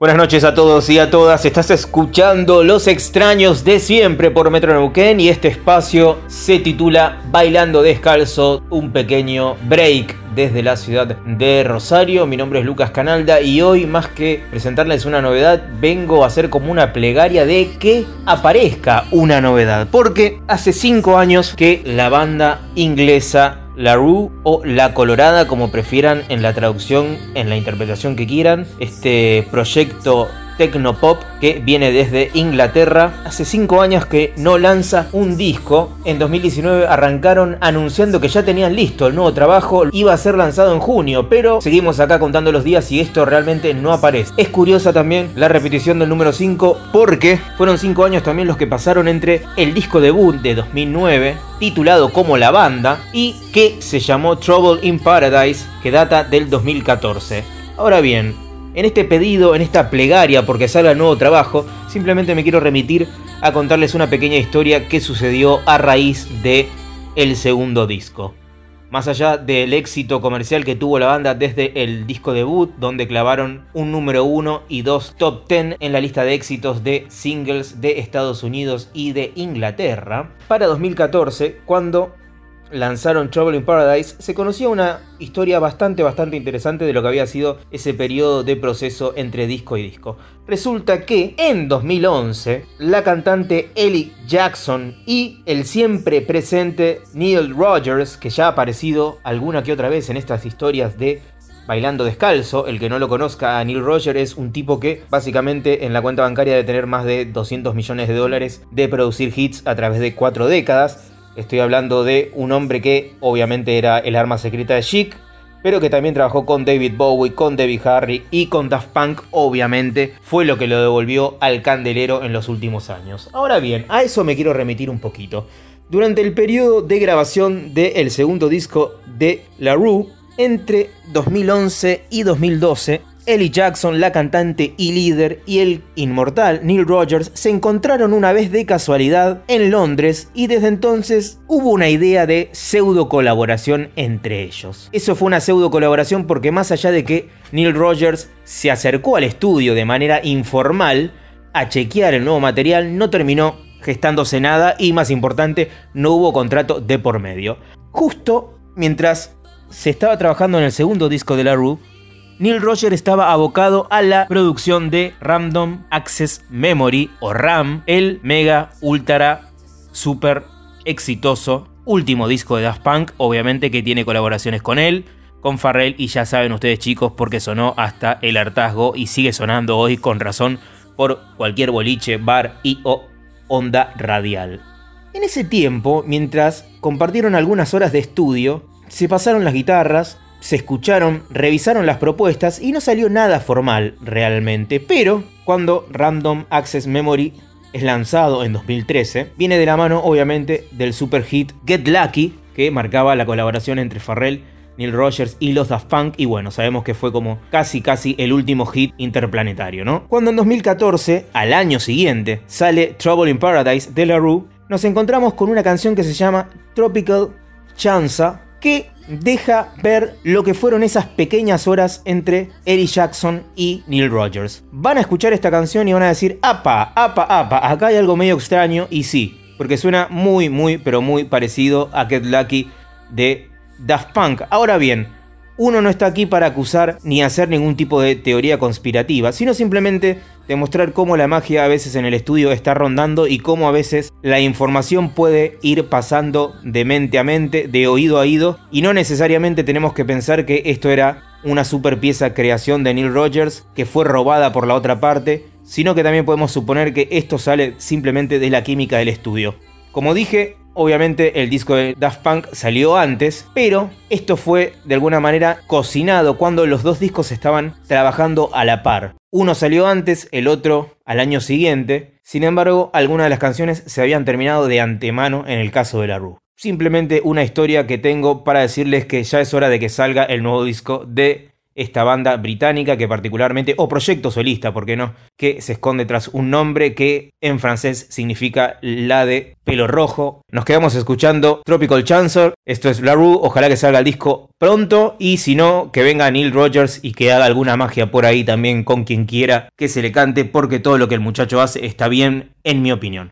Buenas noches a todos y a todas. Estás escuchando Los extraños de siempre por Metro Neuquén y este espacio se titula Bailando descalzo, un pequeño break desde la ciudad de Rosario. Mi nombre es Lucas Canalda y hoy más que presentarles una novedad, vengo a hacer como una plegaria de que aparezca una novedad. Porque hace 5 años que la banda inglesa la Rue o La Colorada, como prefieran en la traducción, en la interpretación que quieran. Este proyecto Tecnopop que viene desde Inglaterra. Hace 5 años que no lanza un disco. En 2019 arrancaron anunciando que ya tenían listo el nuevo trabajo. Iba a ser lanzado en junio, pero seguimos acá contando los días y esto realmente no aparece. Es curiosa también la repetición del número 5 porque fueron 5 años también los que pasaron entre el disco debut de 2009 titulado como La Banda y que se llamó Trouble in Paradise que data del 2014. Ahora bien, en este pedido, en esta plegaria porque salga nuevo trabajo, simplemente me quiero remitir a contarles una pequeña historia que sucedió a raíz de el segundo disco. Más allá del éxito comercial que tuvo la banda desde el disco debut, donde clavaron un número 1 y dos top 10 en la lista de éxitos de singles de Estados Unidos y de Inglaterra, para 2014, cuando lanzaron Trouble in Paradise, se conocía una historia bastante, bastante interesante de lo que había sido ese periodo de proceso entre disco y disco. Resulta que en 2011, la cantante Ellie Jackson y el siempre presente Neil Rogers, que ya ha aparecido alguna que otra vez en estas historias de Bailando Descalzo. El que no lo conozca a Neil Rogers es un tipo que básicamente en la cuenta bancaria de tener más de 200 millones de dólares de producir hits a través de cuatro décadas. Estoy hablando de un hombre que obviamente era el arma secreta de Chic, pero que también trabajó con David Bowie, con Debbie Harry y con Daft Punk, obviamente, fue lo que lo devolvió al candelero en los últimos años. Ahora bien, a eso me quiero remitir un poquito. Durante el periodo de grabación del segundo disco de La Rue, entre 2011 y 2012, Ellie Jackson, la cantante y líder, y el inmortal Neil Rogers se encontraron una vez de casualidad en Londres y desde entonces hubo una idea de pseudo colaboración entre ellos. Eso fue una pseudo colaboración porque más allá de que Neil Rogers se acercó al estudio de manera informal a chequear el nuevo material, no terminó gestándose nada y más importante, no hubo contrato de por medio. Justo mientras se estaba trabajando en el segundo disco de La Rue, Neil Rogers estaba abocado a la producción de Random Access Memory o RAM, el mega ultra super exitoso último disco de Daft Punk, obviamente que tiene colaboraciones con él, con Farrell y ya saben ustedes chicos porque sonó hasta el hartazgo y sigue sonando hoy con razón por cualquier boliche, bar y o onda radial. En ese tiempo, mientras compartieron algunas horas de estudio, se pasaron las guitarras, se escucharon, revisaron las propuestas y no salió nada formal realmente, pero cuando Random Access Memory es lanzado en 2013, viene de la mano obviamente del super hit Get Lucky, que marcaba la colaboración entre Farrell, Neil Rogers y los Daft Punk, y bueno, sabemos que fue como casi casi el último hit interplanetario, ¿no? Cuando en 2014, al año siguiente, sale Trouble in Paradise de La Rue, nos encontramos con una canción que se llama Tropical Chanza, que deja ver lo que fueron esas pequeñas horas entre Eddie Jackson y Neil Rogers. Van a escuchar esta canción y van a decir, apa, apa, apa, acá hay algo medio extraño y sí, porque suena muy, muy, pero muy parecido a Get Lucky de Daft Punk. Ahora bien, uno no está aquí para acusar ni hacer ningún tipo de teoría conspirativa, sino simplemente demostrar cómo la magia a veces en el estudio está rondando y cómo a veces la información puede ir pasando de mente a mente, de oído a oído, y no necesariamente tenemos que pensar que esto era una super pieza creación de Neil Rogers que fue robada por la otra parte, sino que también podemos suponer que esto sale simplemente de la química del estudio. Como dije, Obviamente el disco de Daft Punk salió antes, pero esto fue de alguna manera cocinado cuando los dos discos estaban trabajando a la par. Uno salió antes, el otro al año siguiente. Sin embargo, algunas de las canciones se habían terminado de antemano en el caso de la Rue. Simplemente una historia que tengo para decirles que ya es hora de que salga el nuevo disco de esta banda británica que particularmente, o proyecto solista, ¿por qué no? Que se esconde tras un nombre que en francés significa la de pelo rojo. Nos quedamos escuchando Tropical Chancer, esto es La Rue, ojalá que salga el disco pronto y si no, que venga Neil Rogers y que haga alguna magia por ahí también con quien quiera que se le cante porque todo lo que el muchacho hace está bien en mi opinión.